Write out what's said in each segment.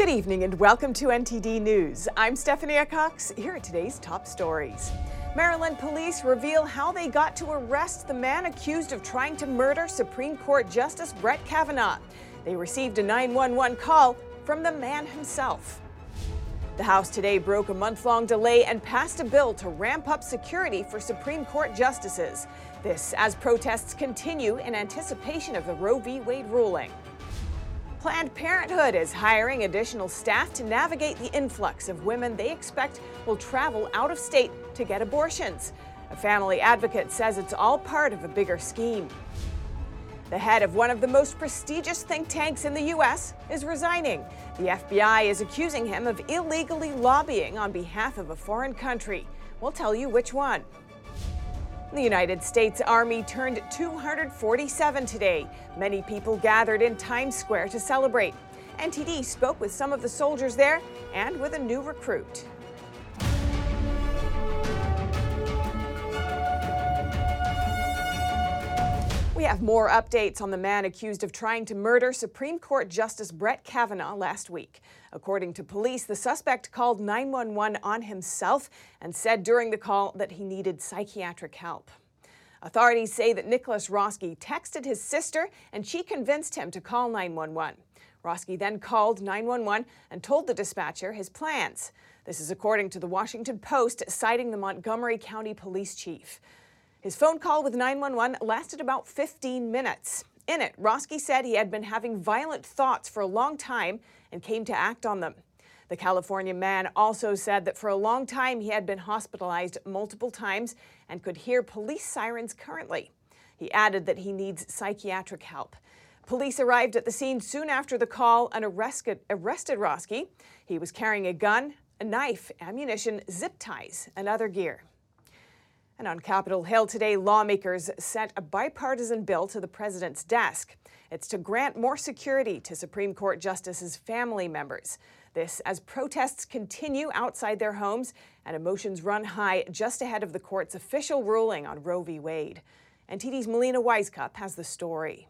Good evening and welcome to NTD News. I'm Stephanie Cox. Here are today's top stories. Maryland police reveal how they got to arrest the man accused of trying to murder Supreme Court Justice Brett Kavanaugh. They received a 911 call from the man himself. The House today broke a month long delay and passed a bill to ramp up security for Supreme Court justices. This as protests continue in anticipation of the Roe v. Wade ruling. Planned Parenthood is hiring additional staff to navigate the influx of women they expect will travel out of state to get abortions. A family advocate says it's all part of a bigger scheme. The head of one of the most prestigious think tanks in the U.S. is resigning. The FBI is accusing him of illegally lobbying on behalf of a foreign country. We'll tell you which one. The United States Army turned 247 today. Many people gathered in Times Square to celebrate. NTD spoke with some of the soldiers there and with a new recruit. We have more updates on the man accused of trying to murder Supreme Court Justice Brett Kavanaugh last week. According to police, the suspect called 911 on himself and said during the call that he needed psychiatric help. Authorities say that Nicholas Roske texted his sister and she convinced him to call 911. Roske then called 911 and told the dispatcher his plans. This is according to the Washington Post, citing the Montgomery County Police Chief. His phone call with 911 lasted about 15 minutes. In it, Roske said he had been having violent thoughts for a long time and came to act on them. The California man also said that for a long time he had been hospitalized multiple times and could hear police sirens currently. He added that he needs psychiatric help. Police arrived at the scene soon after the call and arrested, arrested Roske. He was carrying a gun, a knife, ammunition, zip ties, and other gear. And on Capitol Hill today, lawmakers sent a bipartisan bill to the president's desk. It's to grant more security to Supreme Court justices' family members. This as protests continue outside their homes and emotions run high just ahead of the court's official ruling on Roe v. Wade. NTD's Melina Wisecup has the story.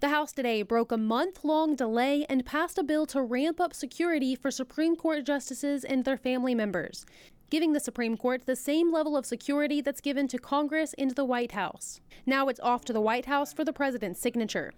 The House today broke a month long delay and passed a bill to ramp up security for Supreme Court justices and their family members giving the Supreme Court the same level of security that's given to Congress and the White House. Now it's off to the White House for the president's signature.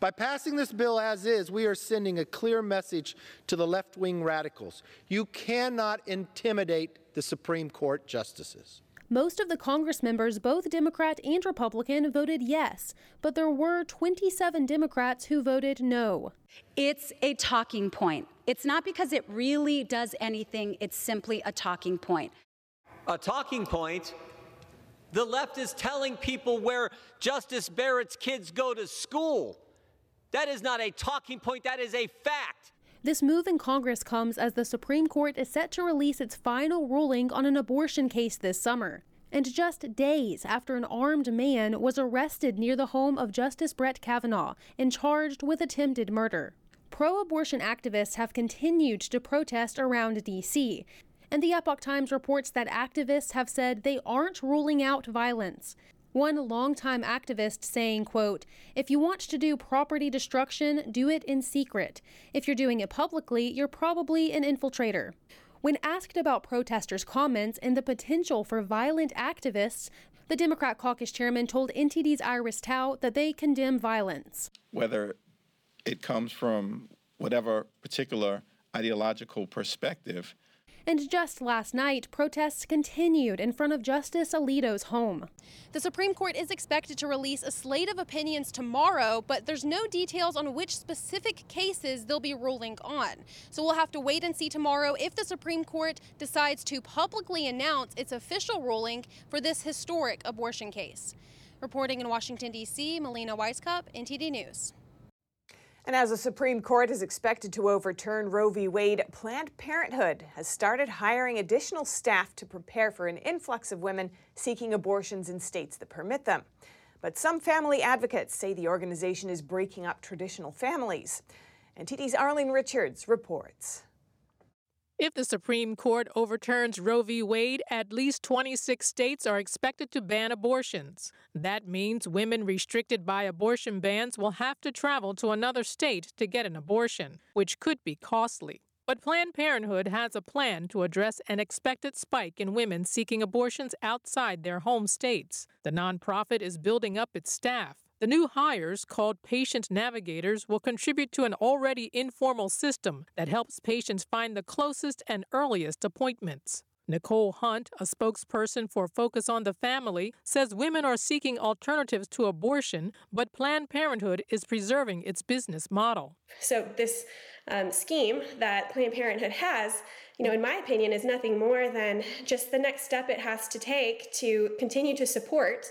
By passing this bill as is, we are sending a clear message to the left wing radicals. You cannot intimidate the Supreme Court justices. Most of the Congress members, both Democrat and Republican, voted yes, but there were 27 Democrats who voted no. It's a talking point. It's not because it really does anything, it's simply a talking point. A talking point? The left is telling people where Justice Barrett's kids go to school. That is not a talking point, that is a fact. This move in Congress comes as the Supreme Court is set to release its final ruling on an abortion case this summer. And just days after an armed man was arrested near the home of Justice Brett Kavanaugh and charged with attempted murder. Pro abortion activists have continued to protest around D.C. And the Epoch Times reports that activists have said they aren't ruling out violence. One longtime activist saying, quote, If you want to do property destruction, do it in secret. If you're doing it publicly, you're probably an infiltrator. When asked about protesters' comments and the potential for violent activists, the Democrat caucus chairman told NTD's Iris Tao that they condemn violence. Whether it comes from whatever particular ideological perspective, and just last night, protests continued in front of Justice Alito's home. The Supreme Court is expected to release a slate of opinions tomorrow, but there's no details on which specific cases they'll be ruling on. So we'll have to wait and see tomorrow if the Supreme Court decides to publicly announce its official ruling for this historic abortion case. Reporting in Washington, D.C., Melina Wisecup, NTD News. And as the Supreme Court is expected to overturn Roe v. Wade, Planned Parenthood has started hiring additional staff to prepare for an influx of women seeking abortions in states that permit them. But some family advocates say the organization is breaking up traditional families. NTD's Arlene Richards reports. If the Supreme Court overturns Roe v. Wade, at least 26 states are expected to ban abortions. That means women restricted by abortion bans will have to travel to another state to get an abortion, which could be costly. But Planned Parenthood has a plan to address an expected spike in women seeking abortions outside their home states. The nonprofit is building up its staff. The new hires, called patient navigators, will contribute to an already informal system that helps patients find the closest and earliest appointments. Nicole Hunt, a spokesperson for Focus on the Family, says women are seeking alternatives to abortion, but Planned Parenthood is preserving its business model. So, this um, scheme that Planned Parenthood has, you know, in my opinion, is nothing more than just the next step it has to take to continue to support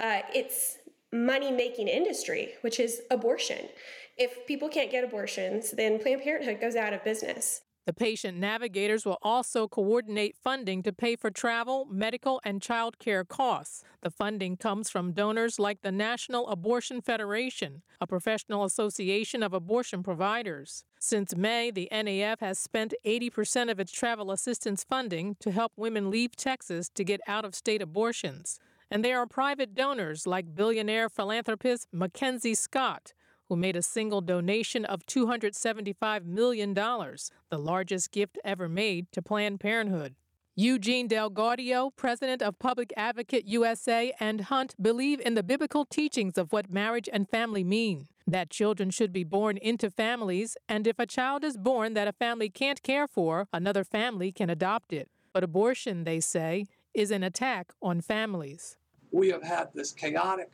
uh, its money making industry, which is abortion. If people can't get abortions, then Planned Parenthood goes out of business. The patient navigators will also coordinate funding to pay for travel, medical, and child care costs. The funding comes from donors like the National Abortion Federation, a professional association of abortion providers. Since May, the NAF has spent 80% of its travel assistance funding to help women leave Texas to get out of state abortions. And there are private donors like billionaire philanthropist Mackenzie Scott, who made a single donation of $275 million, the largest gift ever made to Planned Parenthood. Eugene Del Gaudio, president of Public Advocate USA, and Hunt believe in the biblical teachings of what marriage and family mean. That children should be born into families, and if a child is born that a family can't care for, another family can adopt it. But abortion, they say, is an attack on families. We have had this chaotic,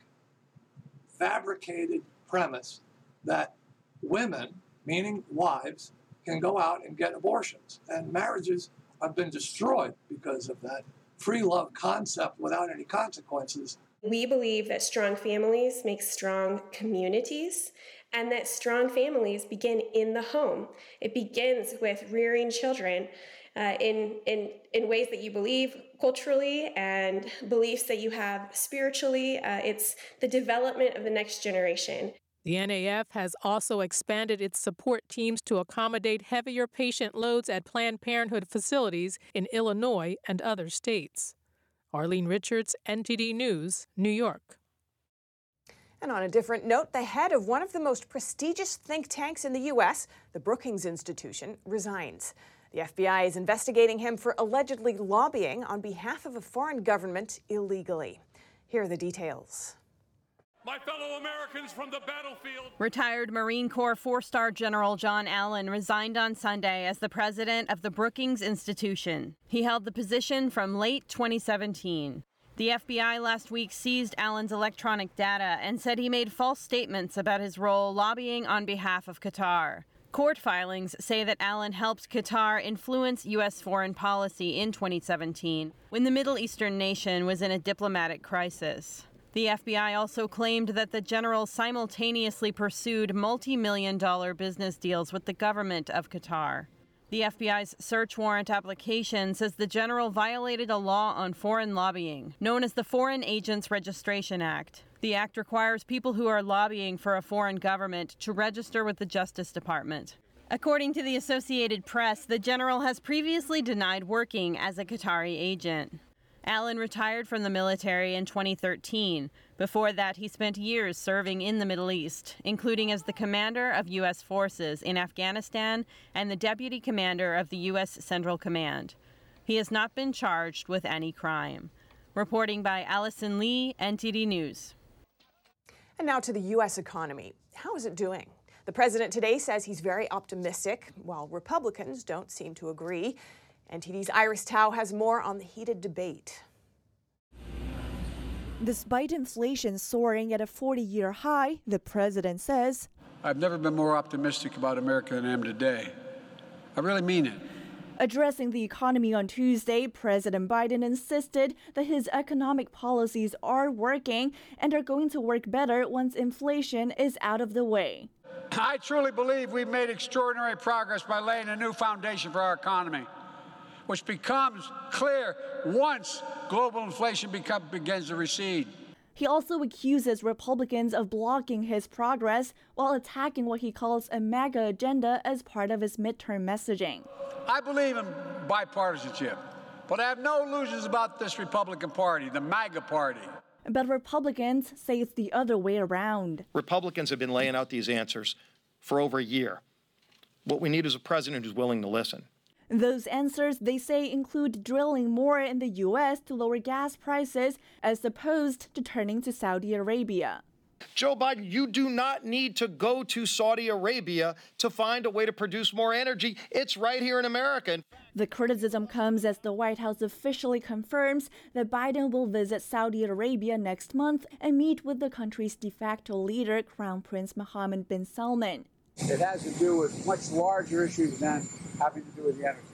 fabricated premise that women, meaning wives, can go out and get abortions. And marriages have been destroyed because of that free love concept without any consequences. We believe that strong families make strong communities and that strong families begin in the home. It begins with rearing children uh, in, in, in ways that you believe culturally and beliefs that you have spiritually. Uh, it's the development of the next generation. The NAF has also expanded its support teams to accommodate heavier patient loads at Planned Parenthood facilities in Illinois and other states. Arlene Richards, NTD News, New York. And on a different note, the head of one of the most prestigious think tanks in the U.S., the Brookings Institution, resigns. The FBI is investigating him for allegedly lobbying on behalf of a foreign government illegally. Here are the details. My fellow Americans from the battlefield. Retired Marine Corps four star General John Allen resigned on Sunday as the president of the Brookings Institution. He held the position from late 2017. The FBI last week seized Allen's electronic data and said he made false statements about his role lobbying on behalf of Qatar. Court filings say that Allen helped Qatar influence U.S. foreign policy in 2017 when the Middle Eastern nation was in a diplomatic crisis. The FBI also claimed that the general simultaneously pursued multi million dollar business deals with the government of Qatar. The FBI's search warrant application says the general violated a law on foreign lobbying, known as the Foreign Agents Registration Act. The act requires people who are lobbying for a foreign government to register with the Justice Department. According to the Associated Press, the general has previously denied working as a Qatari agent. Allen retired from the military in 2013. Before that, he spent years serving in the Middle East, including as the commander of U.S. forces in Afghanistan and the deputy commander of the U.S. Central Command. He has not been charged with any crime. Reporting by Allison Lee, NTD News. And now to the U.S. economy. How is it doing? The president today says he's very optimistic, while Republicans don't seem to agree. NTD's Iris Tao has more on the heated debate. Despite inflation soaring at a 40 year high, the president says, I've never been more optimistic about America than I am today. I really mean it. Addressing the economy on Tuesday, President Biden insisted that his economic policies are working and are going to work better once inflation is out of the way. I truly believe we've made extraordinary progress by laying a new foundation for our economy, which becomes clear once global inflation become, begins to recede. He also accuses Republicans of blocking his progress while attacking what he calls a MAGA agenda as part of his midterm messaging. I believe in bipartisanship, but I have no illusions about this Republican Party, the MAGA Party. But Republicans say it's the other way around. Republicans have been laying out these answers for over a year. What we need is a president who's willing to listen. Those answers, they say, include drilling more in the U.S. to lower gas prices as opposed to turning to Saudi Arabia. Joe Biden, you do not need to go to Saudi Arabia to find a way to produce more energy. It's right here in America. The criticism comes as the White House officially confirms that Biden will visit Saudi Arabia next month and meet with the country's de facto leader, Crown Prince Mohammed bin Salman. It has to do with much larger issues than having to do with the energy.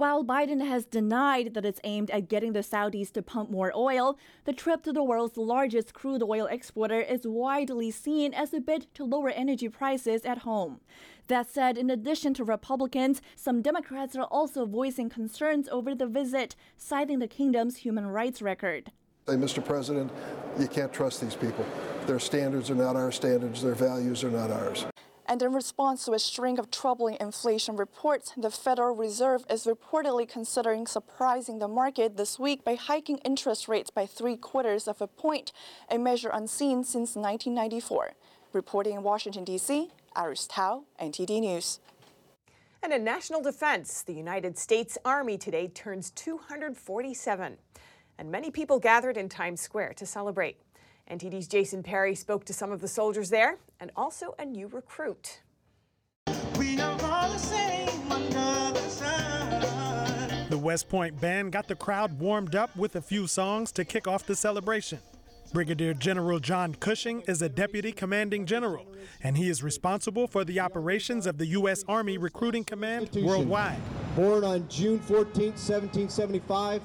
While Biden has denied that it's aimed at getting the Saudis to pump more oil, the trip to the world's largest crude oil exporter is widely seen as a bid to lower energy prices at home. That said, in addition to Republicans, some Democrats are also voicing concerns over the visit, citing the kingdom's human rights record. Say, Mr. President, you can't trust these people. Their standards are not our standards, their values are not ours. And in response to a string of troubling inflation reports, the Federal Reserve is reportedly considering surprising the market this week by hiking interest rates by three quarters of a point, a measure unseen since 1994. Reporting in Washington, D.C., Iris Tao, NTD News. And in national defense, the United States Army today turns 247. And many people gathered in Times Square to celebrate. NTD's Jason Perry spoke to some of the soldiers there and also a new recruit. The West Point Band got the crowd warmed up with a few songs to kick off the celebration. Brigadier General John Cushing is a deputy commanding general, and he is responsible for the operations of the U.S. Army Recruiting Command worldwide. Born on June 14, 1775,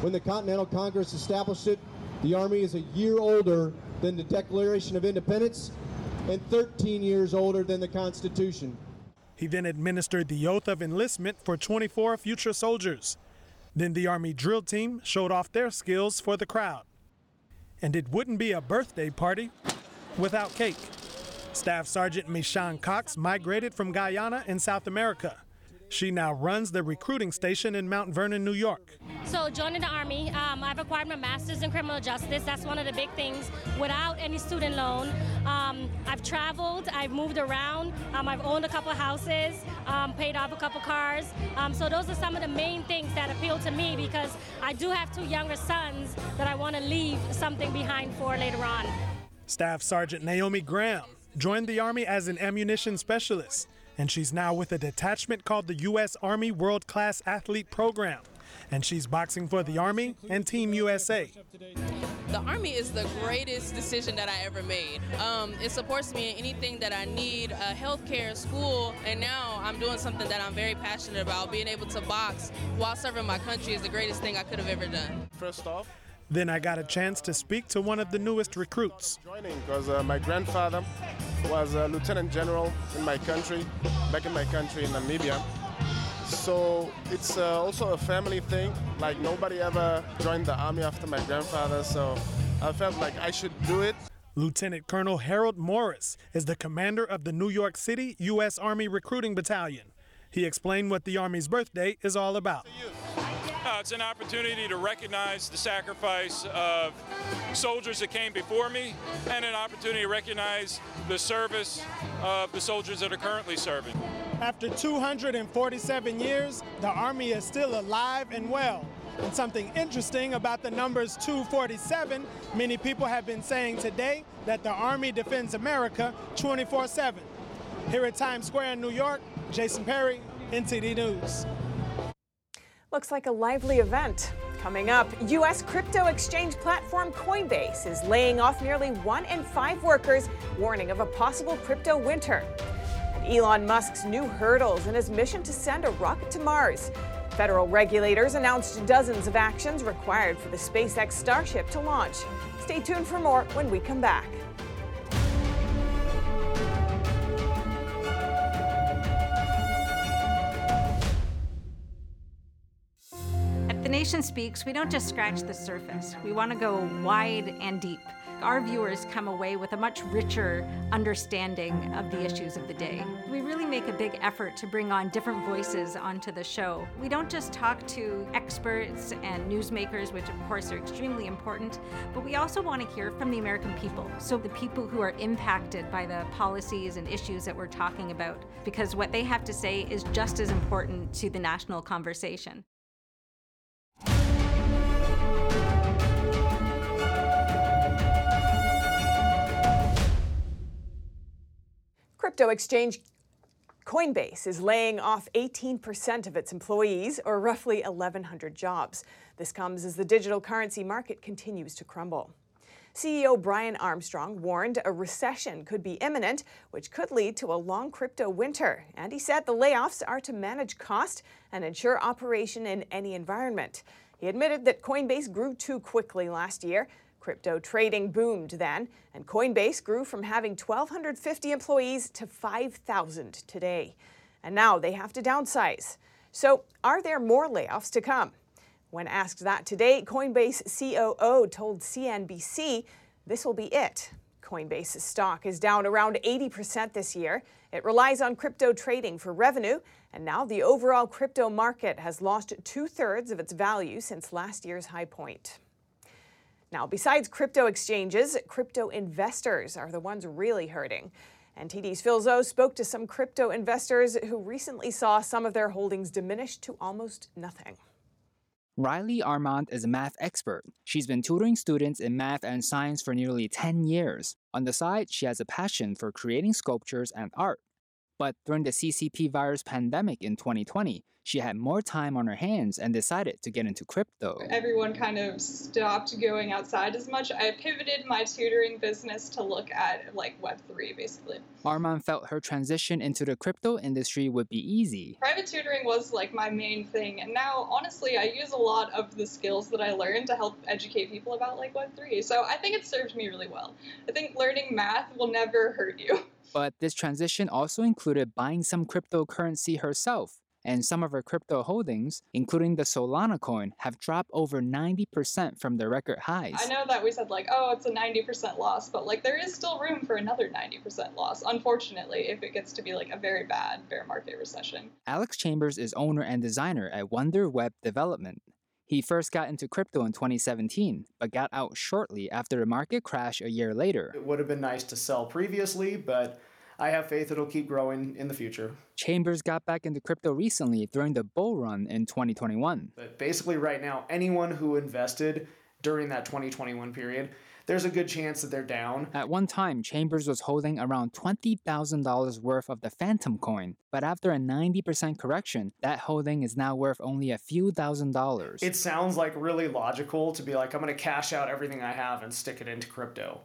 when the Continental Congress established it, the Army is a year older than the Declaration of Independence and 13 years older than the Constitution. He then administered the oath of enlistment for 24 future soldiers. Then the Army drill team showed off their skills for the crowd. And it wouldn't be a birthday party without cake. Staff Sergeant Michonne Cox migrated from Guyana in South America. She now runs the recruiting station in Mount Vernon, New York. So, joining the Army, um, I've acquired my master's in criminal justice. That's one of the big things without any student loan. Um, I've traveled, I've moved around, um, I've owned a couple houses, um, paid off a couple cars. Um, so, those are some of the main things that appeal to me because I do have two younger sons that I want to leave something behind for later on. Staff Sergeant Naomi Graham joined the Army as an ammunition specialist and she's now with a detachment called the U.S. Army World Class Athlete Program. And she's boxing for the Army and Team USA. The Army is the greatest decision that I ever made. Um, it supports me in anything that I need, uh, healthcare, school, and now I'm doing something that I'm very passionate about. Being able to box while serving my country is the greatest thing I could have ever done. First off, then I got a chance to speak to one of the newest recruits. Joining because uh, my grandfather was a lieutenant general in my country, back in my country in Namibia. So it's uh, also a family thing. Like nobody ever joined the army after my grandfather, so I felt like I should do it. Lieutenant Colonel Harold Morris is the commander of the New York City U.S. Army Recruiting Battalion. He explained what the Army's birthday is all about. Uh, it's an opportunity to recognize the sacrifice of soldiers that came before me and an opportunity to recognize the service of the soldiers that are currently serving. After 247 years, the Army is still alive and well. And something interesting about the numbers 247, many people have been saying today that the Army defends America 24 7. Here at Times Square in New York, Jason Perry, NTD News. Looks like a lively event. Coming up, U.S. crypto exchange platform Coinbase is laying off nearly one in five workers, warning of a possible crypto winter. And Elon Musk's new hurdles in his mission to send a rocket to Mars. Federal regulators announced dozens of actions required for the SpaceX Starship to launch. Stay tuned for more when we come back. Nation Speaks, we don't just scratch the surface. We want to go wide and deep. our viewers come away with a much richer understanding of the issues of the day. We really make a big effort to bring on different voices onto the show. We don't just talk to experts and newsmakers, which of course are extremely important, but we also want to hear from the American people. So the people who are impacted by the policies and issues that we're talking about, because what they have to say is just as important to the national conversation. Crypto exchange Coinbase is laying off 18% of its employees, or roughly 1,100 jobs. This comes as the digital currency market continues to crumble. CEO Brian Armstrong warned a recession could be imminent, which could lead to a long crypto winter. And he said the layoffs are to manage cost and ensure operation in any environment. He admitted that Coinbase grew too quickly last year Crypto trading boomed then, and Coinbase grew from having 1,250 employees to 5,000 today. And now they have to downsize. So, are there more layoffs to come? When asked that today, Coinbase COO told CNBC this will be it. Coinbase's stock is down around 80% this year. It relies on crypto trading for revenue, and now the overall crypto market has lost two thirds of its value since last year's high point. Now, besides crypto exchanges, crypto investors are the ones really hurting. NTD's Phil Zoe spoke to some crypto investors who recently saw some of their holdings diminish to almost nothing. Riley Armand is a math expert. She's been tutoring students in math and science for nearly 10 years. On the side, she has a passion for creating sculptures and art. But during the CCP virus pandemic in 2020, she had more time on her hands and decided to get into crypto. Everyone kind of stopped going outside as much. I pivoted my tutoring business to look at like Web3 basically. Arman felt her transition into the crypto industry would be easy. Private tutoring was like my main thing, and now honestly, I use a lot of the skills that I learned to help educate people about like Web3. So I think it served me really well. I think learning math will never hurt you. But this transition also included buying some cryptocurrency herself and some of her crypto holdings, including the Solana coin, have dropped over 90% from their record highs. I know that we said like, oh, it's a 90% loss, but like there is still room for another 90% loss, unfortunately, if it gets to be like a very bad bear market recession. Alex Chambers is owner and designer at Wonder Web Development. He first got into crypto in 2017, but got out shortly after the market crash a year later. It would have been nice to sell previously, but I have faith it'll keep growing in the future. Chambers got back into crypto recently during the bull run in 2021. But basically, right now, anyone who invested during that 2021 period, there's a good chance that they're down. At one time, Chambers was holding around $20,000 worth of the Fantom coin, but after a 90% correction, that holding is now worth only a few thousand dollars. It sounds like really logical to be like, I'm going to cash out everything I have and stick it into crypto.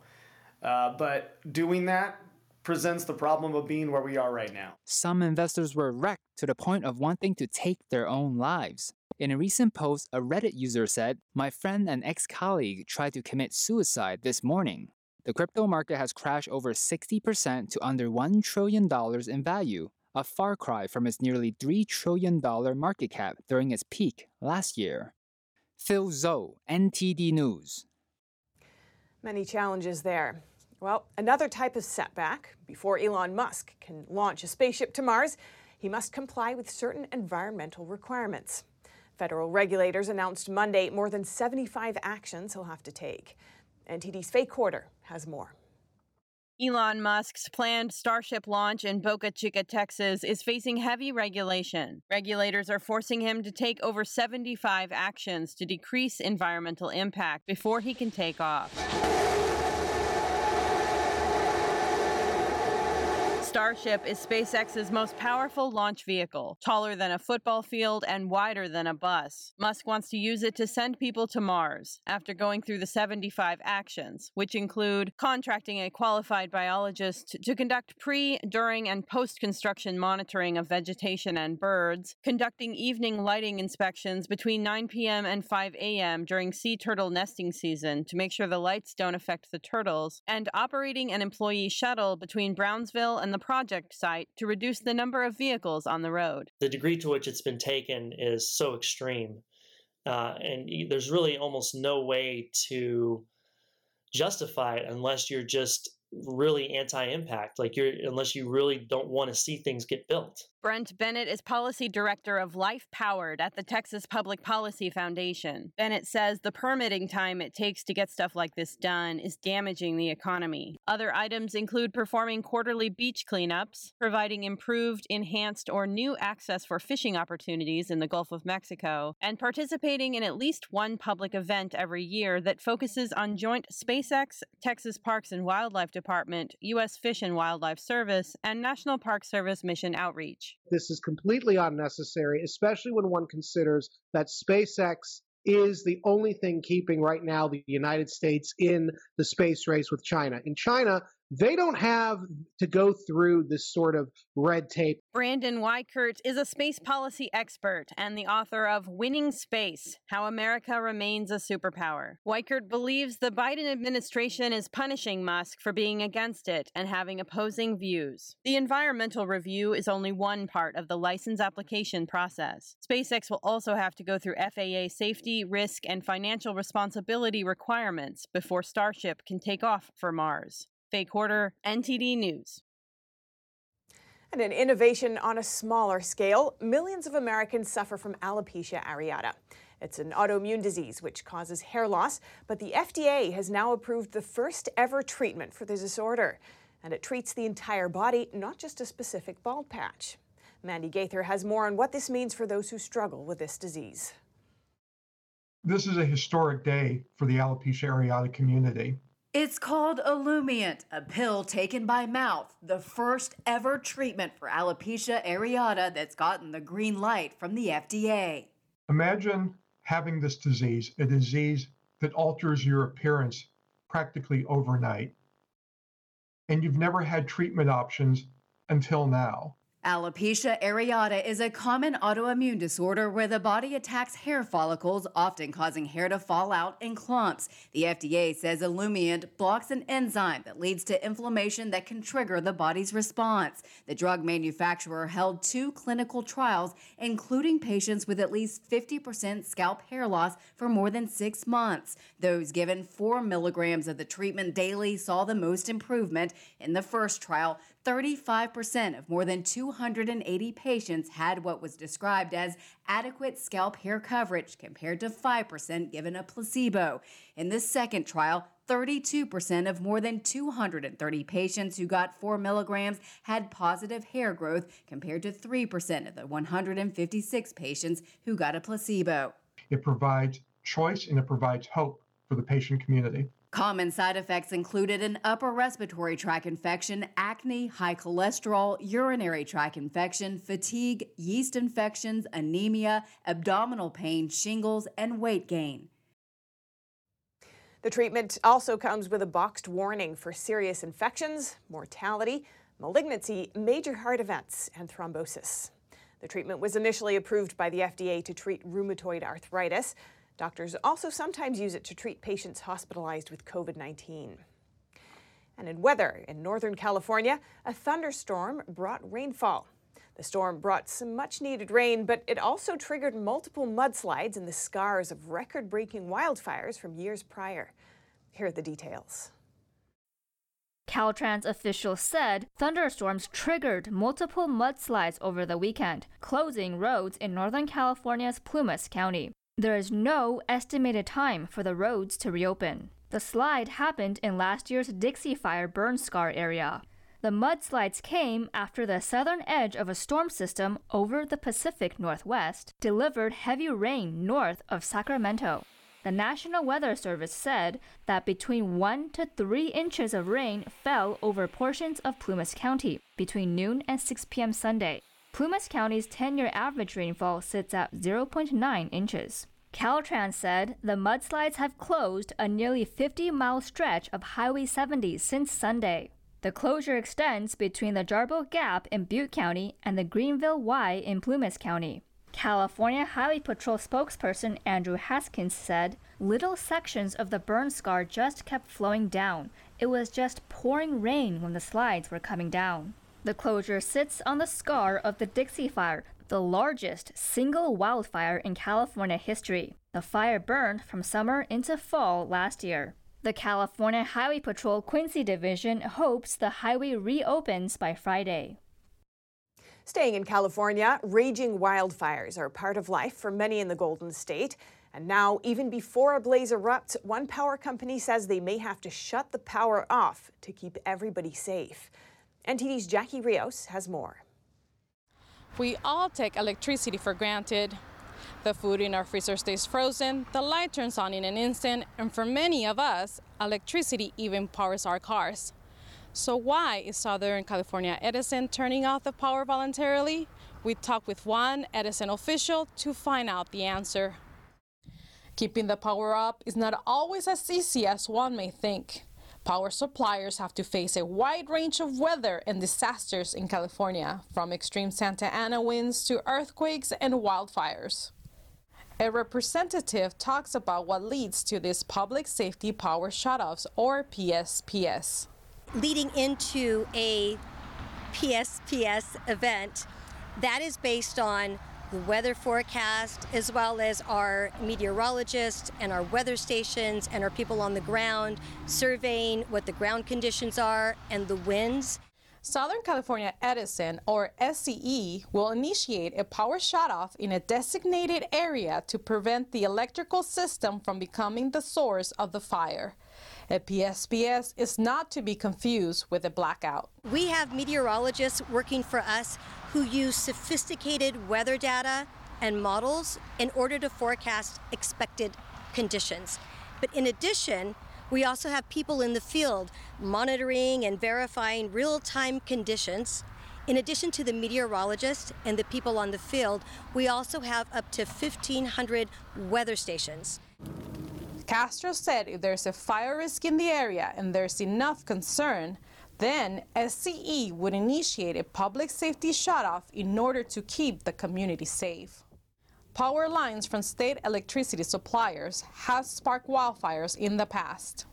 Uh, but doing that presents the problem of being where we are right now. Some investors were wrecked to the point of wanting to take their own lives. In a recent post, a Reddit user said, My friend and ex colleague tried to commit suicide this morning. The crypto market has crashed over 60% to under $1 trillion in value, a far cry from its nearly $3 trillion market cap during its peak last year. Phil Zoe, NTD News. Many challenges there. Well, another type of setback. Before Elon Musk can launch a spaceship to Mars, he must comply with certain environmental requirements. Federal regulators announced Monday more than 75 actions he'll have to take. NTD's Faye Quarter has more. Elon Musk's planned Starship launch in Boca Chica, Texas is facing heavy regulation. Regulators are forcing him to take over 75 actions to decrease environmental impact before he can take off. Starship is SpaceX's most powerful launch vehicle, taller than a football field and wider than a bus. Musk wants to use it to send people to Mars after going through the 75 actions, which include contracting a qualified biologist to conduct pre, during, and post construction monitoring of vegetation and birds, conducting evening lighting inspections between 9 p.m. and 5 a.m. during sea turtle nesting season to make sure the lights don't affect the turtles, and operating an employee shuttle between Brownsville and the project site to reduce the number of vehicles on the road. The degree to which it's been taken is so extreme. Uh, and there's really almost no way to justify it unless you're just really anti-impact like you're unless you really don't want to see things get built Brent Bennett is policy director of Life Powered at the Texas Public Policy Foundation. Bennett says the permitting time it takes to get stuff like this done is damaging the economy. Other items include performing quarterly beach cleanups, providing improved, enhanced, or new access for fishing opportunities in the Gulf of Mexico, and participating in at least one public event every year that focuses on joint SpaceX, Texas Parks and Wildlife Department, U.S. Fish and Wildlife Service, and National Park Service mission outreach. This is completely unnecessary, especially when one considers that SpaceX is the only thing keeping right now the United States in the space race with China. In China, they don't have to go through this sort of red tape. Brandon Weichert is a space policy expert and the author of Winning Space How America Remains a Superpower. Weichert believes the Biden administration is punishing Musk for being against it and having opposing views. The environmental review is only one part of the license application process. SpaceX will also have to go through FAA safety, risk, and financial responsibility requirements before Starship can take off for Mars. Faye Quarter, NTD News. And an innovation on a smaller scale, millions of Americans suffer from alopecia areata. It's an autoimmune disease which causes hair loss, but the FDA has now approved the first ever treatment for the disorder. And it treats the entire body, not just a specific bald patch. Mandy Gaither has more on what this means for those who struggle with this disease. This is a historic day for the alopecia areata community. It's called Olumiant, a pill taken by mouth, the first ever treatment for alopecia areata that's gotten the green light from the FDA. Imagine having this disease, a disease that alters your appearance practically overnight, and you've never had treatment options until now. Alopecia areata is a common autoimmune disorder where the body attacks hair follicles, often causing hair to fall out in clumps. The FDA says Olumiant blocks an enzyme that leads to inflammation that can trigger the body's response. The drug manufacturer held two clinical trials, including patients with at least 50% scalp hair loss for more than six months. Those given four milligrams of the treatment daily saw the most improvement. In the first trial, 35% of more than 280 patients had what was described as adequate scalp hair coverage compared to 5% given a placebo. In the second trial, 32% of more than 230 patients who got 4 milligrams had positive hair growth compared to 3% of the 156 patients who got a placebo. It provides choice and it provides hope for the patient community. Common side effects included an upper respiratory tract infection, acne, high cholesterol, urinary tract infection, fatigue, yeast infections, anemia, abdominal pain, shingles, and weight gain. The treatment also comes with a boxed warning for serious infections, mortality, malignancy, major heart events, and thrombosis. The treatment was initially approved by the FDA to treat rheumatoid arthritis. Doctors also sometimes use it to treat patients hospitalized with COVID 19. And in weather, in Northern California, a thunderstorm brought rainfall. The storm brought some much needed rain, but it also triggered multiple mudslides and the scars of record breaking wildfires from years prior. Here are the details. Caltrans officials said thunderstorms triggered multiple mudslides over the weekend, closing roads in Northern California's Plumas County. There is no estimated time for the roads to reopen. The slide happened in last year's Dixie Fire burn scar area. The mudslides came after the southern edge of a storm system over the Pacific Northwest delivered heavy rain north of Sacramento. The National Weather Service said that between 1 to 3 inches of rain fell over portions of Plumas County between noon and 6 p.m. Sunday. Plumas County's 10 year average rainfall sits at 0.9 inches. Caltrans said the mudslides have closed a nearly 50 mile stretch of Highway 70 since Sunday. The closure extends between the Jarbo Gap in Butte County and the Greenville Y in Plumas County. California Highway Patrol spokesperson Andrew Haskins said little sections of the burn scar just kept flowing down. It was just pouring rain when the slides were coming down. The closure sits on the scar of the Dixie Fire, the largest single wildfire in California history. The fire burned from summer into fall last year. The California Highway Patrol Quincy Division hopes the highway reopens by Friday. Staying in California, raging wildfires are part of life for many in the Golden State. And now, even before a blaze erupts, one power company says they may have to shut the power off to keep everybody safe. NTD's Jackie Rios has more. We all take electricity for granted. The food in our freezer stays frozen, the light turns on in an instant, and for many of us, electricity even powers our cars. So, why is Southern California Edison turning off the power voluntarily? We talked with one Edison official to find out the answer. Keeping the power up is not always as easy as one may think. Power suppliers have to face a wide range of weather and disasters in California, from extreme Santa Ana winds to earthquakes and wildfires. A representative talks about what leads to these public safety power shutoffs, or PSPS. Leading into a PSPS event, that is based on the weather forecast, as well as our meteorologists and our weather stations and our people on the ground surveying what the ground conditions are and the winds. Southern California Edison, or SCE, will initiate a power shutoff in a designated area to prevent the electrical system from becoming the source of the fire. A PSPS is not to be confused with a blackout. We have meteorologists working for us who use sophisticated weather data and models in order to forecast expected conditions. But in addition, we also have people in the field monitoring and verifying real time conditions. In addition to the meteorologists and the people on the field, we also have up to 1,500 weather stations. Castro said if there's a fire risk in the area and there's enough concern, then SCE would initiate a public safety shutoff in order to keep the community safe. Power lines from state electricity suppliers have sparked wildfires in the past.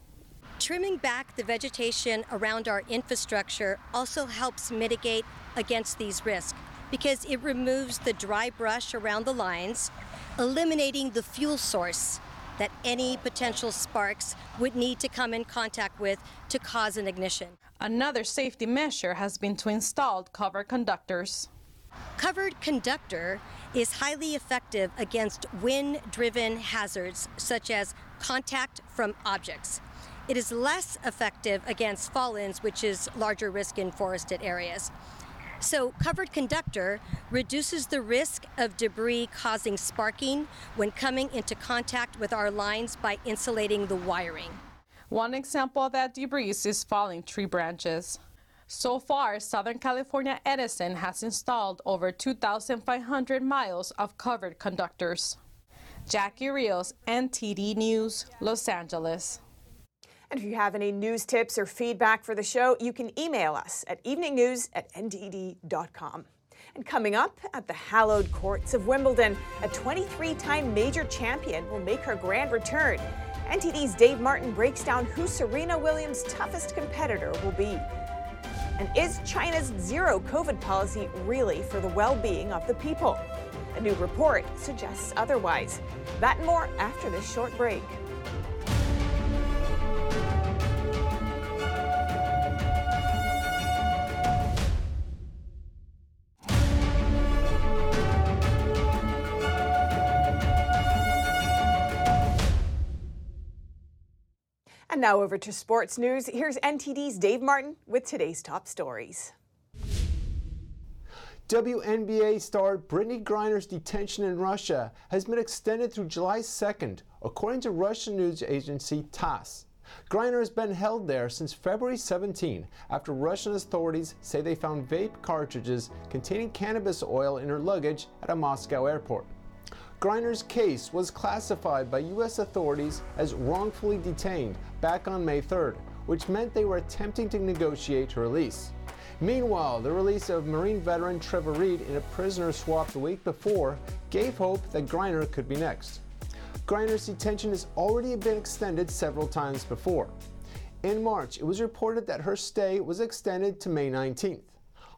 Trimming back the vegetation around our infrastructure also helps mitigate against these risks because it removes the dry brush around the lines, eliminating the fuel source that any potential sparks would need to come in contact with to cause an ignition. Another safety measure has been to install covered conductors. Covered conductor is highly effective against wind driven hazards such as contact from objects. It is less effective against fall-ins, which is larger risk in forested areas. So, covered conductor reduces the risk of debris causing sparking when coming into contact with our lines by insulating the wiring. One example of that debris is falling tree branches. So far, Southern California Edison has installed over 2,500 miles of covered conductors. Jackie Rios, NTD News, Los Angeles. And if you have any news tips or feedback for the show, you can email us at eveningnews at ntd.com. And coming up at the hallowed courts of Wimbledon, a 23 time major champion will make her grand return. NTD's Dave Martin breaks down who Serena Williams' toughest competitor will be. And is China's zero COVID policy really for the well being of the people? A new report suggests otherwise. That and more after this short break. And now over to sports news. Here's NTD's Dave Martin with today's top stories. WNBA star Brittney Griner's detention in Russia has been extended through July 2nd, according to Russian news agency TASS. Griner has been held there since February 17 after Russian authorities say they found vape cartridges containing cannabis oil in her luggage at a Moscow airport. Griner's case was classified by U.S. authorities as wrongfully detained back on May 3rd, which meant they were attempting to negotiate her release. Meanwhile, the release of Marine veteran Trevor Reed in a prisoner swap the week before gave hope that Griner could be next. Griner's detention has already been extended several times before. In March, it was reported that her stay was extended to May 19th.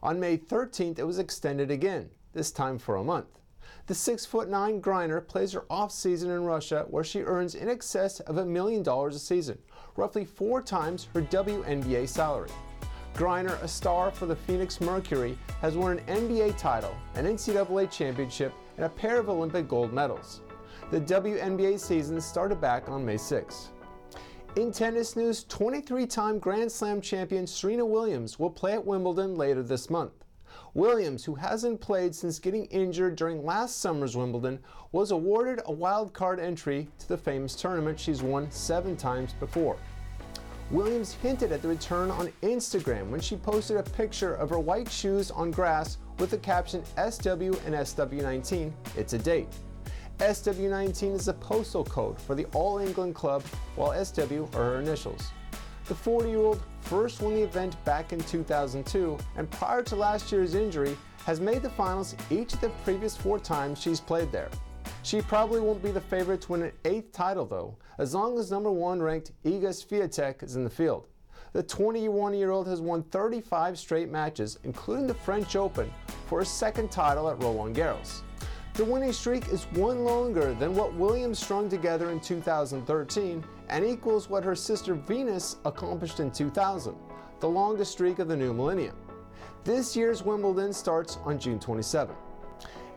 On May 13th, it was extended again, this time for a month. The 6'9 Griner plays her off season in Russia where she earns in excess of a million dollars a season. roughly four times her WNBA salary. Griner, a star for the Phoenix Mercury, has won an NBA title, an NCAA championship, and a pair of Olympic gold medals. The WNBA season started back on May 6. In tennis news, 23 time Grand Slam champion Serena Williams will play at Wimbledon later this month. Williams, who hasn't played since getting injured during last summer's Wimbledon, was awarded a wild card entry to the famous tournament she's won seven times before. Williams hinted at the return on Instagram when she posted a picture of her white shoes on grass with the caption SW and SW19, it's a date. SW19 is a postal code for the All England Club, while SW are her initials. The 40 year old first won the event back in 2002 and prior to last year's injury has made the finals each of the previous four times she's played there. She probably won't be the favorite to win an eighth title though, as long as number one ranked Iga Swiatek is in the field. The 21 year old has won 35 straight matches, including the French Open, for his second title at Roland Garros. The winning streak is one longer than what Williams strung together in 2013 and equals what her sister Venus accomplished in 2000, the longest streak of the new millennium. This year's Wimbledon starts on June 27.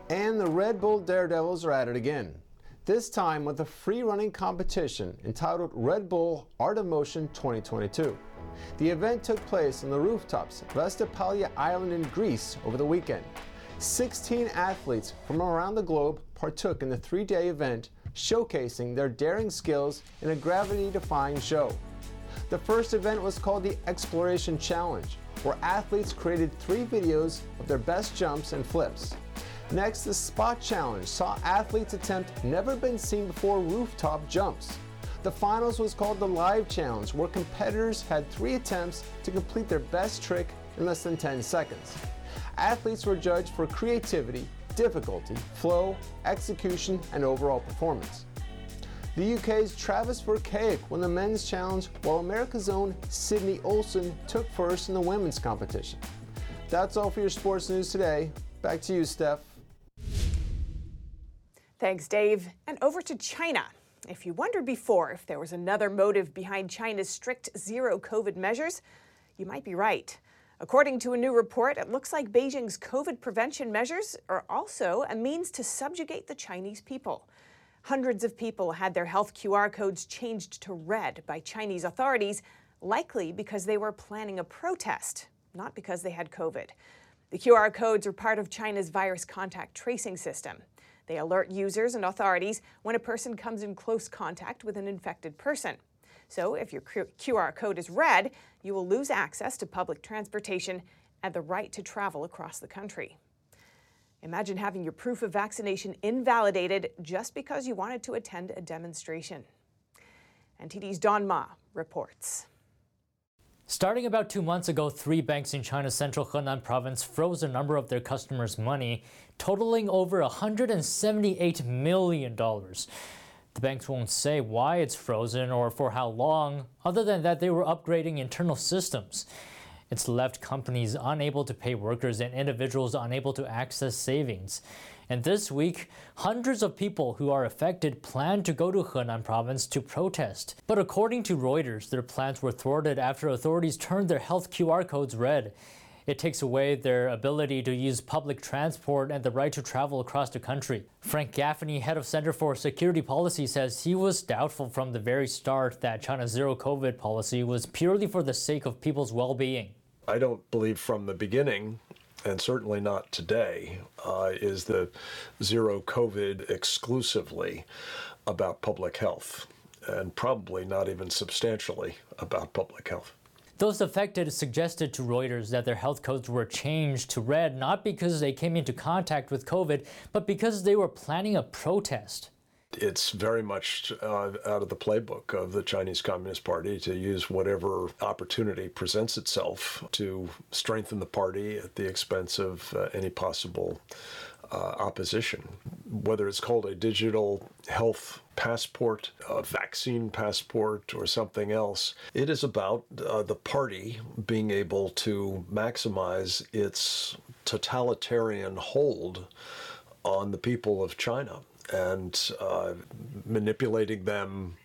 And the Red Bull Daredevils are at it again, this time with a free running competition entitled Red Bull Art of Motion 2022. The event took place on the rooftops of Astypalaia Island in Greece over the weekend. 16 athletes from around the globe partook in the three day event, showcasing their daring skills in a gravity defying show. The first event was called the Exploration Challenge, where athletes created three videos of their best jumps and flips. Next, the Spot Challenge saw athletes attempt never been seen before rooftop jumps. The finals was called the Live Challenge, where competitors had three attempts to complete their best trick in less than 10 seconds athletes were judged for creativity, difficulty, flow, execution, and overall performance. The UK's Travis Verkaik won the men's challenge, while America's own Sydney Olsen took first in the women's competition. That's all for your sports news today. Back to you, Steph. Thanks, Dave. And over to China. If you wondered before if there was another motive behind China's strict zero COVID measures, you might be right. According to a new report, it looks like Beijing's COVID prevention measures are also a means to subjugate the Chinese people. Hundreds of people had their health QR codes changed to red by Chinese authorities, likely because they were planning a protest, not because they had COVID. The QR codes are part of China's virus contact tracing system. They alert users and authorities when a person comes in close contact with an infected person. So if your QR code is red, you will lose access to public transportation and the right to travel across the country. Imagine having your proof of vaccination invalidated just because you wanted to attend a demonstration. NTD's Don Ma reports. Starting about two months ago, three banks in China's central Henan province froze a number of their customers' money, totaling over $178 million. The banks won't say why it's frozen or for how long, other than that they were upgrading internal systems. It's left companies unable to pay workers and individuals unable to access savings. And this week, hundreds of people who are affected plan to go to Henan province to protest. But according to Reuters, their plans were thwarted after authorities turned their health QR codes red. It takes away their ability to use public transport and the right to travel across the country. Frank Gaffney, head of Center for Security Policy, says he was doubtful from the very start that China's zero COVID policy was purely for the sake of people's well being. I don't believe from the beginning and certainly not today, uh, is the zero COVID exclusively about public health, and probably not even substantially about public health. Those affected suggested to Reuters that their health codes were changed to red not because they came into contact with COVID, but because they were planning a protest. It's very much uh, out of the playbook of the Chinese Communist Party to use whatever opportunity presents itself to strengthen the party at the expense of uh, any possible uh, opposition. Whether it's called a digital health passport, a vaccine passport, or something else, it is about uh, the party being able to maximize its totalitarian hold on the people of China and uh, manipulating them,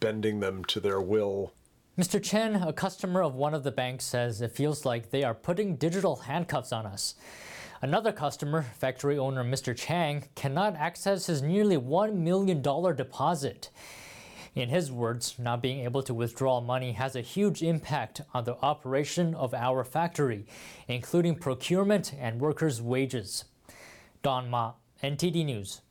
bending them to their will Mr. Chen, a customer of one of the banks, says it feels like they are putting digital handcuffs on us. Another customer, factory owner Mr. Chang, cannot access his nearly $1 million deposit. In his words, not being able to withdraw money has a huge impact on the operation of our factory, including procurement and workers' wages. Don Ma, NTD News.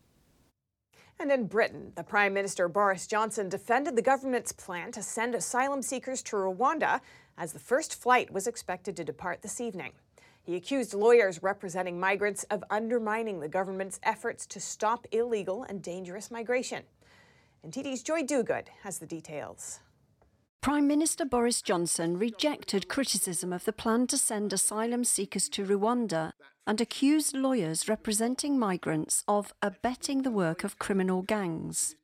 And in Britain, the Prime Minister Boris Johnson defended the government's plan to send asylum seekers to Rwanda as the first flight was expected to depart this evening. He accused lawyers representing migrants of undermining the government's efforts to stop illegal and dangerous migration. NTD's Joy Duguid has the details. Prime Minister Boris Johnson rejected criticism of the plan to send asylum seekers to Rwanda and accused lawyers representing migrants of abetting the work of criminal gangs.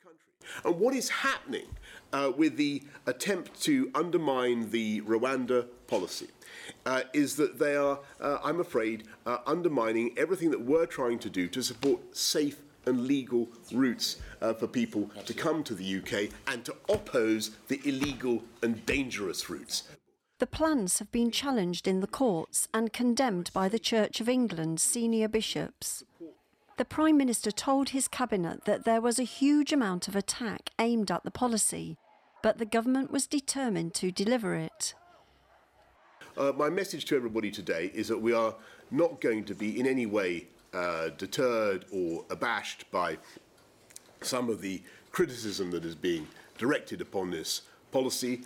And what is happening uh, with the attempt to undermine the Rwanda policy uh, is that they are, uh, I'm afraid, uh, undermining everything that we're trying to do to support safe and legal routes uh, for people to come to the UK and to oppose the illegal and dangerous routes. The plans have been challenged in the courts and condemned by the Church of England's senior bishops. The Prime Minister told his cabinet that there was a huge amount of attack aimed at the policy, but the government was determined to deliver it. Uh, my message to everybody today is that we are not going to be in any way uh, deterred or abashed by some of the criticism that is being directed upon this policy.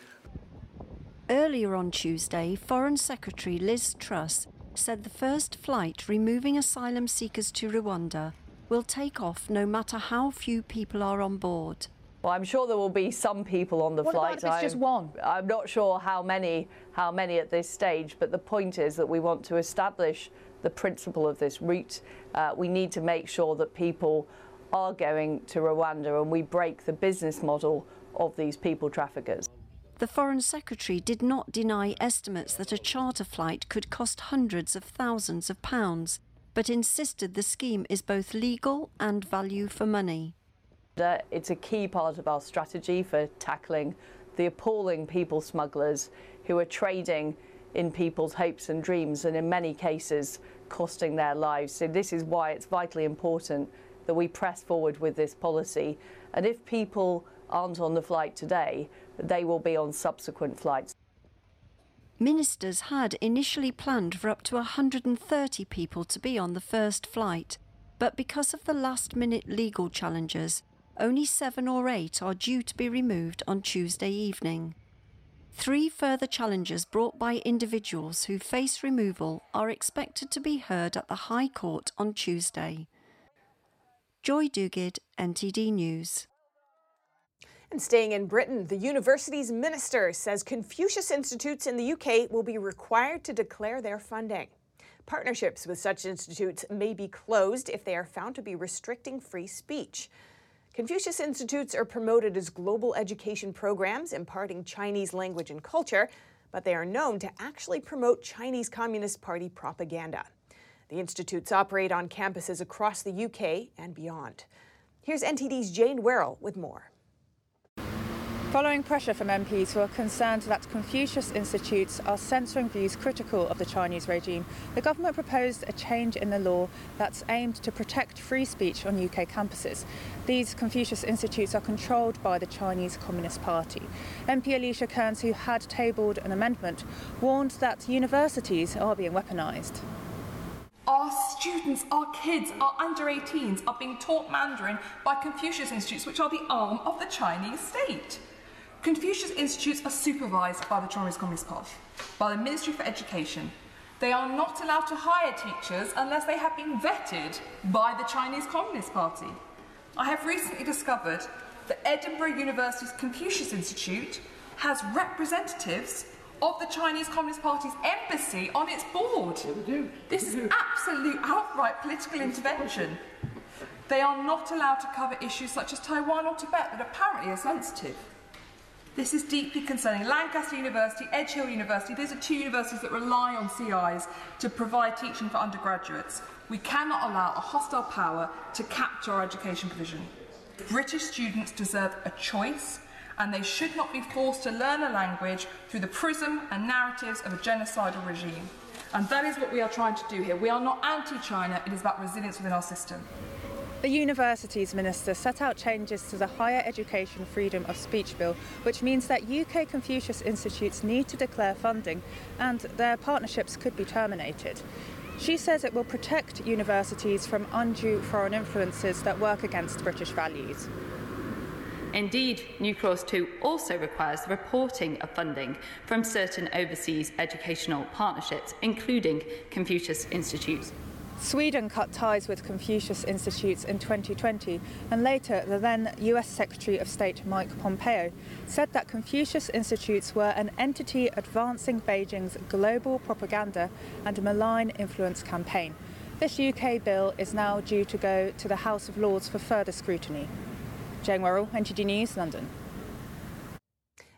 Earlier on Tuesday, Foreign Secretary Liz Truss said the first flight removing asylum seekers to Rwanda will take off no matter how few people are on board. Well, I'm sure there will be some people on the what flight. About if it's I'm, just one. I'm not sure how many, how many at this stage, but the point is that we want to establish the principle of this route. Uh, we need to make sure that people are going to Rwanda and we break the business model of these people traffickers. The Foreign Secretary did not deny estimates that a charter flight could cost hundreds of thousands of pounds, but insisted the scheme is both legal and value for money. It's a key part of our strategy for tackling the appalling people smugglers who are trading in people's hopes and dreams and in many cases costing their lives. So this is why it's vitally important that we press forward with this policy. And if people aren't on the flight today, they will be on subsequent flights. Ministers had initially planned for up to 130 people to be on the first flight, but because of the last minute legal challenges, only seven or eight are due to be removed on Tuesday evening. Three further challenges brought by individuals who face removal are expected to be heard at the High Court on Tuesday. Joy Duguid, NTD News. And staying in Britain, the university's minister says Confucius Institutes in the UK will be required to declare their funding. Partnerships with such institutes may be closed if they are found to be restricting free speech. Confucius Institutes are promoted as global education programs imparting Chinese language and culture, but they are known to actually promote Chinese Communist Party propaganda. The institutes operate on campuses across the UK and beyond. Here's NTD's Jane Werrell with more. Following pressure from MPs who are concerned that Confucius Institutes are censoring views critical of the Chinese regime, the government proposed a change in the law that's aimed to protect free speech on UK campuses. These Confucius Institutes are controlled by the Chinese Communist Party. MP Alicia Kearns, who had tabled an amendment, warned that universities are being weaponised. Our students, our kids, our under 18s are being taught Mandarin by Confucius Institutes, which are the arm of the Chinese state. Confucius Institutes are supervised by the Chinese Communist Party, by the Ministry for Education. They are not allowed to hire teachers unless they have been vetted by the Chinese Communist Party. I have recently discovered that Edinburgh University's Confucius Institute has representatives of the Chinese Communist Party's embassy on its board. Yeah, this is absolute outright political intervention. They are not allowed to cover issues such as Taiwan or Tibet that apparently are sensitive. This is deeply concerning. Lancaster University, Edge Hill University, these are two universities that rely on CIs to provide teaching for undergraduates. We cannot allow a hostile power to capture our education provision. British students deserve a choice and they should not be forced to learn a language through the prism and narratives of a genocidal regime. And that is what we are trying to do here. We are not anti-China, it is about resilience within our system. The Universities Minister set out changes to the Higher Education Freedom of Speech Bill, which means that UK Confucius Institutes need to declare funding and their partnerships could be terminated. She says it will protect universities from undue foreign influences that work against British values. Indeed, New Clause 2 also requires the reporting of funding from certain overseas educational partnerships, including Confucius Institutes. Sweden cut ties with Confucius Institutes in 2020, and later the then US Secretary of State Mike Pompeo said that Confucius Institutes were an entity advancing Beijing's global propaganda and malign influence campaign. This UK bill is now due to go to the House of Lords for further scrutiny. Jane Werrell, NTD News, London.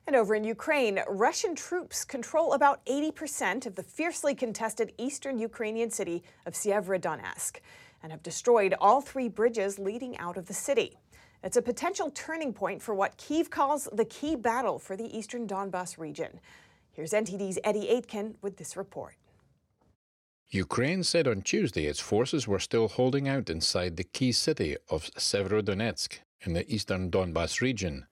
And over in Ukraine, Russian troops control about 80% of the fiercely contested eastern Ukrainian city of Sievierodonetsk and have destroyed all three bridges leading out of the city. It's a potential turning point for what Kiev calls the key battle for the eastern Donbas region. Here's NTD's Eddie Aitken with this report. Ukraine said on Tuesday its forces were still holding out inside the key city of Severodonetsk in the eastern Donbas region.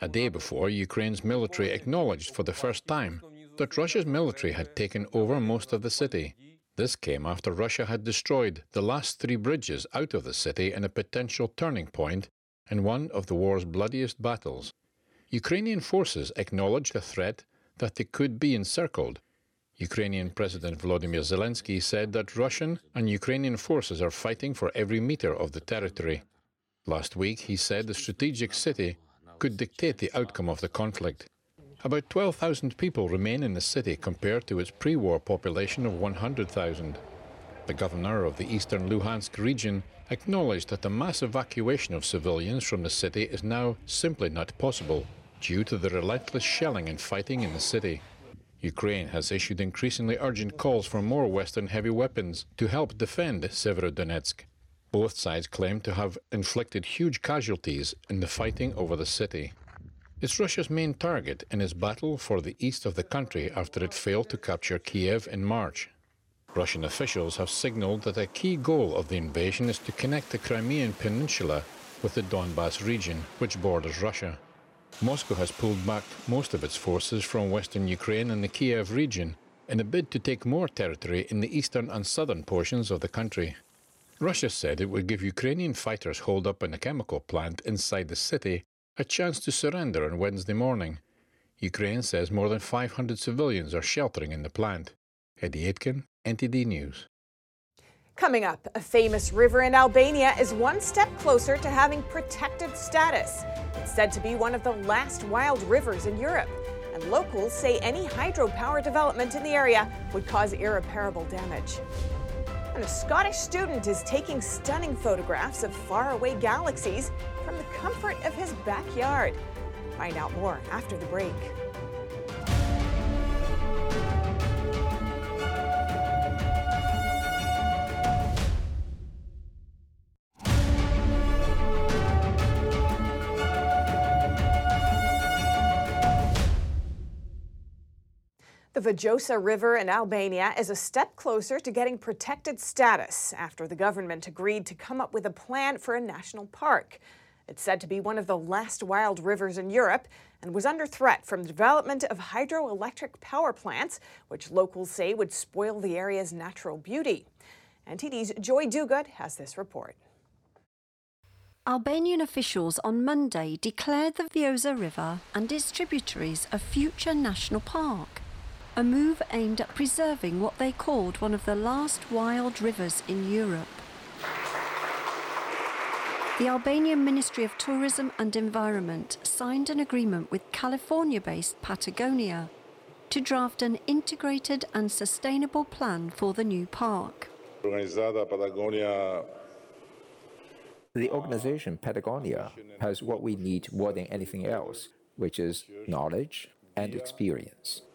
A day before, Ukraine's military acknowledged for the first time that Russia's military had taken over most of the city. This came after Russia had destroyed the last three bridges out of the city in a potential turning point in one of the war's bloodiest battles. Ukrainian forces acknowledged a threat that they could be encircled. Ukrainian President Volodymyr Zelensky said that Russian and Ukrainian forces are fighting for every meter of the territory. Last week, he said the strategic city could dictate the outcome of the conflict. About 12,000 people remain in the city compared to its pre war population of 100,000. The governor of the eastern Luhansk region acknowledged that the mass evacuation of civilians from the city is now simply not possible due to the relentless shelling and fighting in the city. Ukraine has issued increasingly urgent calls for more Western heavy weapons to help defend Severodonetsk. Both sides claim to have inflicted huge casualties in the fighting over the city. It's Russia's main target in its battle for the east of the country after it failed to capture Kiev in March. Russian officials have signaled that a key goal of the invasion is to connect the Crimean Peninsula with the Donbas region, which borders Russia. Moscow has pulled back most of its forces from western Ukraine and the Kiev region in a bid to take more territory in the eastern and southern portions of the country. Russia said it would give Ukrainian fighters holed up in a chemical plant inside the city a chance to surrender on Wednesday morning. Ukraine says more than 500 civilians are sheltering in the plant. Eddie Aitken, NTD News. Coming up, a famous river in Albania is one step closer to having protected status. It's said to be one of the last wild rivers in Europe. And locals say any hydropower development in the area would cause irreparable damage. A Scottish student is taking stunning photographs of faraway galaxies from the comfort of his backyard. Find out more after the break. The Vjosa River in Albania is a step closer to getting protected status after the government agreed to come up with a plan for a national park. It's said to be one of the last wild rivers in Europe and was under threat from the development of hydroelectric power plants, which locals say would spoil the area's natural beauty. NTD's Joy Duguid has this report. Albanian officials on Monday declared the Vjosa River and its tributaries a future national park a move aimed at preserving what they called one of the last wild rivers in Europe. The Albanian Ministry of Tourism and Environment signed an agreement with California based Patagonia to draft an integrated and sustainable plan for the new park. The organization Patagonia has what we need more than anything else, which is knowledge and experience the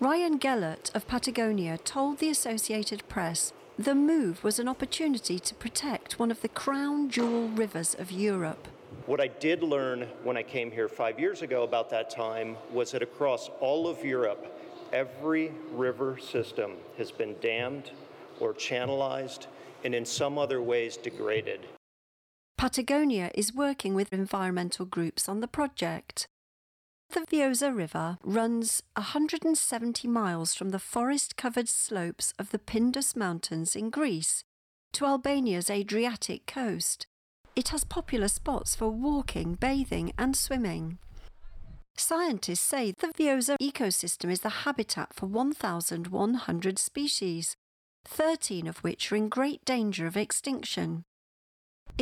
Ryan Gellert of Patagonia told the Associated Press the move was an opportunity to protect one of the crown jewel rivers of Europe. What I did learn when I came here five years ago about that time was that across all of Europe, every river system has been dammed or channelized and in some other ways degraded. Patagonia is working with environmental groups on the project. The Vjosa River runs 170 miles from the forest covered slopes of the Pindus Mountains in Greece to Albania's Adriatic coast. It has popular spots for walking, bathing, and swimming. Scientists say the Vjosa ecosystem is the habitat for 1,100 species, 13 of which are in great danger of extinction.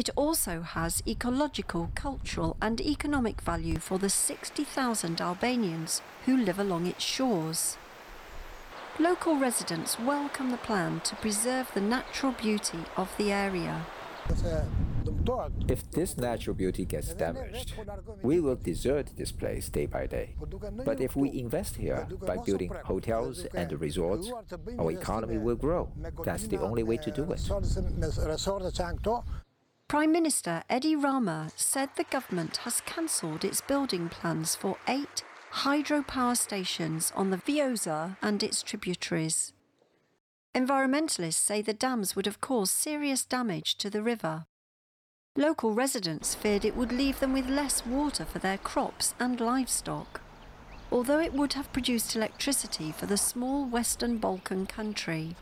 It also has ecological, cultural, and economic value for the 60,000 Albanians who live along its shores. Local residents welcome the plan to preserve the natural beauty of the area. If this natural beauty gets damaged, we will desert this place day by day. But if we invest here by building hotels and resorts, our economy will grow. That's the only way to do it. Prime Minister Edi Rama said the government has cancelled its building plans for eight hydropower stations on the Vjosa and its tributaries. Environmentalists say the dams would have caused serious damage to the river. Local residents feared it would leave them with less water for their crops and livestock, although it would have produced electricity for the small Western Balkan country.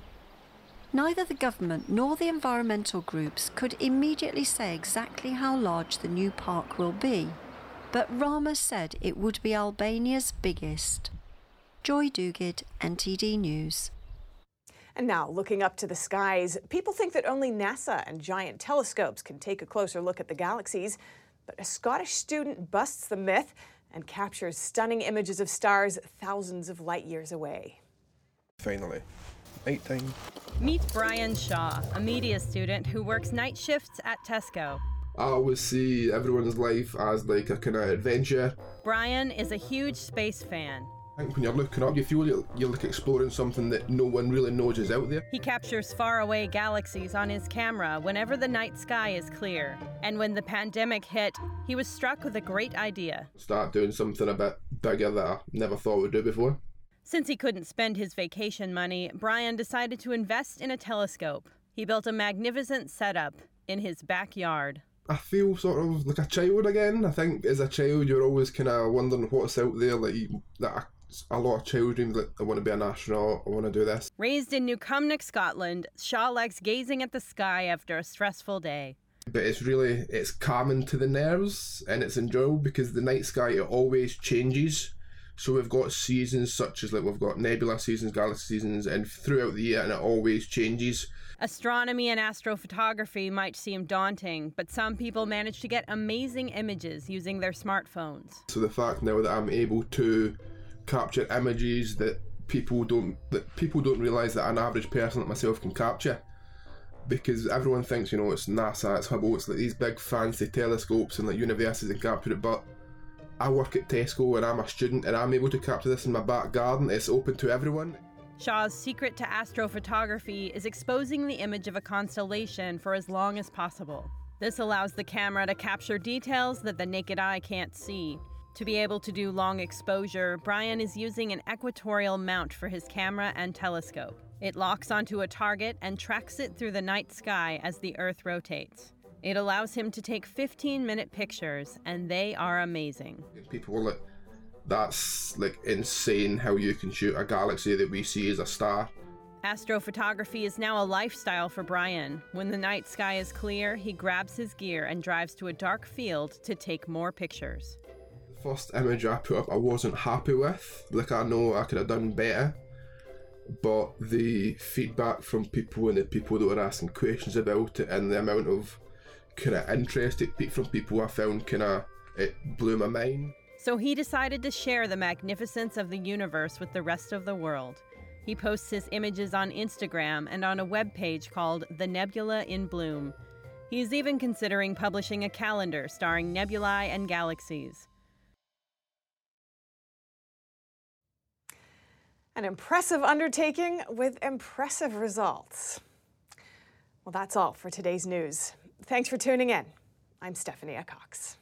Neither the government nor the environmental groups could immediately say exactly how large the new park will be, but Rama said it would be Albania's biggest. Joy Duguid, NTD News. And now, looking up to the skies, people think that only NASA and giant telescopes can take a closer look at the galaxies. But a Scottish student busts the myth and captures stunning images of stars thousands of light years away. Finally, night time. Meet Brian Shaw, a media student who works night shifts at Tesco. I always see everyone's life as like a kind of adventure. Brian is a huge space fan. I think when you're looking up, you feel you're, you're like exploring something that no one really knows is out there. He captures faraway galaxies on his camera whenever the night sky is clear. And when the pandemic hit, he was struck with a great idea. Start doing something a bit bigger that I never thought we'd do before. Since he couldn't spend his vacation money, Brian decided to invest in a telescope. He built a magnificent setup in his backyard. I feel sort of like a child again. I think as a child, you're always kind of wondering what's out there. Like that, a lot of children like I want to be an astronaut. I want to do this. Raised in New Cumnock, Scotland, Shaw likes gazing at the sky after a stressful day. But it's really it's calming to the nerves and it's enjoyable because the night sky it always changes. So we've got seasons such as like we've got nebula seasons, galaxy seasons, and throughout the year, and it always changes. Astronomy and astrophotography might seem daunting, but some people manage to get amazing images using their smartphones. So the fact now that I'm able to capture images that people don't that people don't realize that an average person like myself can capture because everyone thinks you know it's NASA it's Hubble it's like these big fancy telescopes and like universities and capture it but I work at Tesco and I'm a student and I'm able to capture this in my back garden it's open to everyone Shaw's secret to astrophotography is exposing the image of a constellation for as long as possible. This allows the camera to capture details that the naked eye can't see. To be able to do long exposure, Brian is using an equatorial mount for his camera and telescope. It locks onto a target and tracks it through the night sky as the Earth rotates. It allows him to take 15 minute pictures, and they are amazing. people were like that's like insane how you can shoot a galaxy that we see as a star Astrophotography is now a lifestyle for Brian. When the night sky is clear, he grabs his gear and drives to a dark field to take more pictures. The first image I put up I wasn't happy with. Like I know I could have done better. But the feedback from people and the people that were asking questions about it and the amount of kind of interest it from people I found kind of it blew my mind. So he decided to share the magnificence of the universe with the rest of the world. He posts his images on Instagram and on a webpage called The Nebula in Bloom. He's even considering publishing a calendar starring nebulae and galaxies. An impressive undertaking with impressive results. Well, that's all for today's news. Thanks for tuning in. I'm Stephanie Cox.